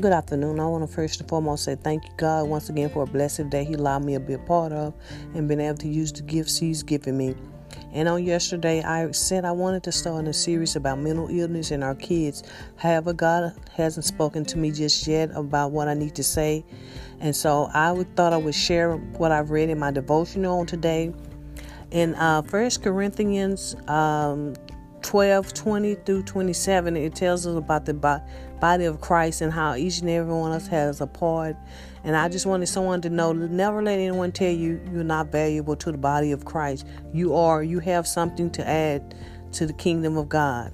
Good afternoon. I want to first and foremost say thank you, God, once again for a blessed day He allowed me to be a part of and been able to use the gifts He's given me. And on yesterday, I said I wanted to start a series about mental illness in our kids. However, God hasn't spoken to me just yet about what I need to say. And so I would, thought I would share what I've read in my devotional on today. In uh, 1 Corinthians um, 12 20 through 27, it tells us about the body of Christ and how each and every one of us has a part. And I just wanted someone to know never let anyone tell you you're not valuable to the body of Christ. You are, you have something to add to the kingdom of God.